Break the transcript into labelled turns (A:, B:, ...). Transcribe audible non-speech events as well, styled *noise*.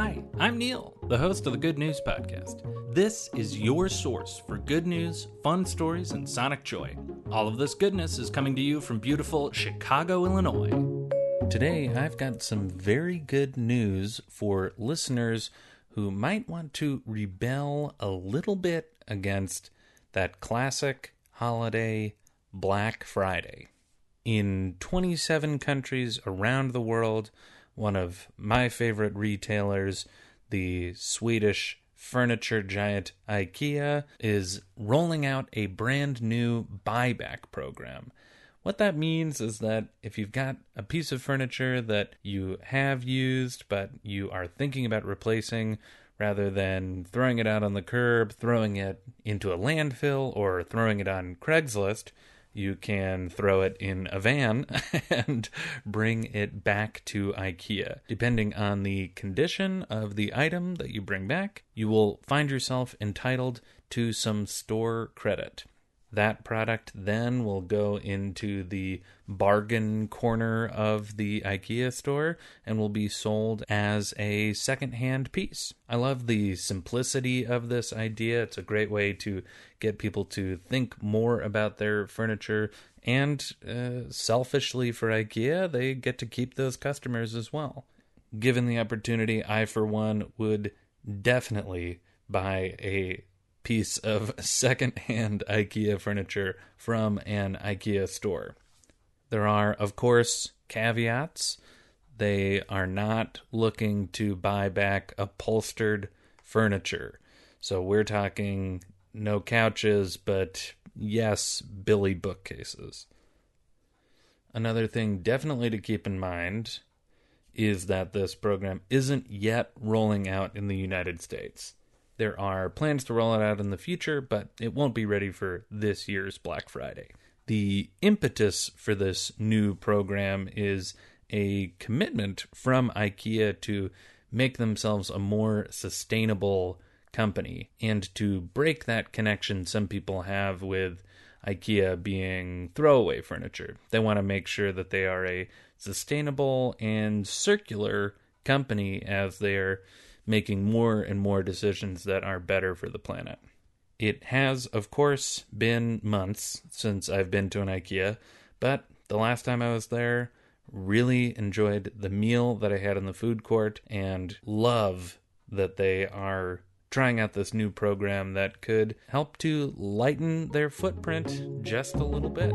A: Hi, I'm Neil, the host of the Good News Podcast. This is your source for good news, fun stories, and sonic joy. All of this goodness is coming to you from beautiful Chicago, Illinois. Today, I've got some very good news for listeners who might want to rebel a little bit against that classic holiday Black Friday. In 27 countries around the world, one of my favorite retailers, the Swedish furniture giant IKEA, is rolling out a brand new buyback program. What that means is that if you've got a piece of furniture that you have used but you are thinking about replacing, rather than throwing it out on the curb, throwing it into a landfill, or throwing it on Craigslist, you can throw it in a van *laughs* and bring it back to IKEA. Depending on the condition of the item that you bring back, you will find yourself entitled to some store credit. That product then will go into the bargain corner of the IKEA store and will be sold as a secondhand piece. I love the simplicity of this idea. It's a great way to get people to think more about their furniture. And uh, selfishly for IKEA, they get to keep those customers as well. Given the opportunity, I, for one, would definitely buy a piece of *laughs* secondhand IKEA furniture from an IKEA store. There are, of course, caveats. They are not looking to buy back upholstered furniture. So we're talking no couches, but yes, Billy bookcases. Another thing definitely to keep in mind is that this program isn't yet rolling out in the United States. There are plans to roll it out in the future, but it won't be ready for this year's Black Friday. The impetus for this new program is a commitment from IKEA to make themselves a more sustainable company and to break that connection some people have with IKEA being throwaway furniture. They want to make sure that they are a sustainable and circular company as they are making more and more decisions that are better for the planet. It has, of course, been months since I've been to an IKEA, but the last time I was there, really enjoyed the meal that I had in the food court and love that they are trying out this new program that could help to lighten their footprint just a little bit.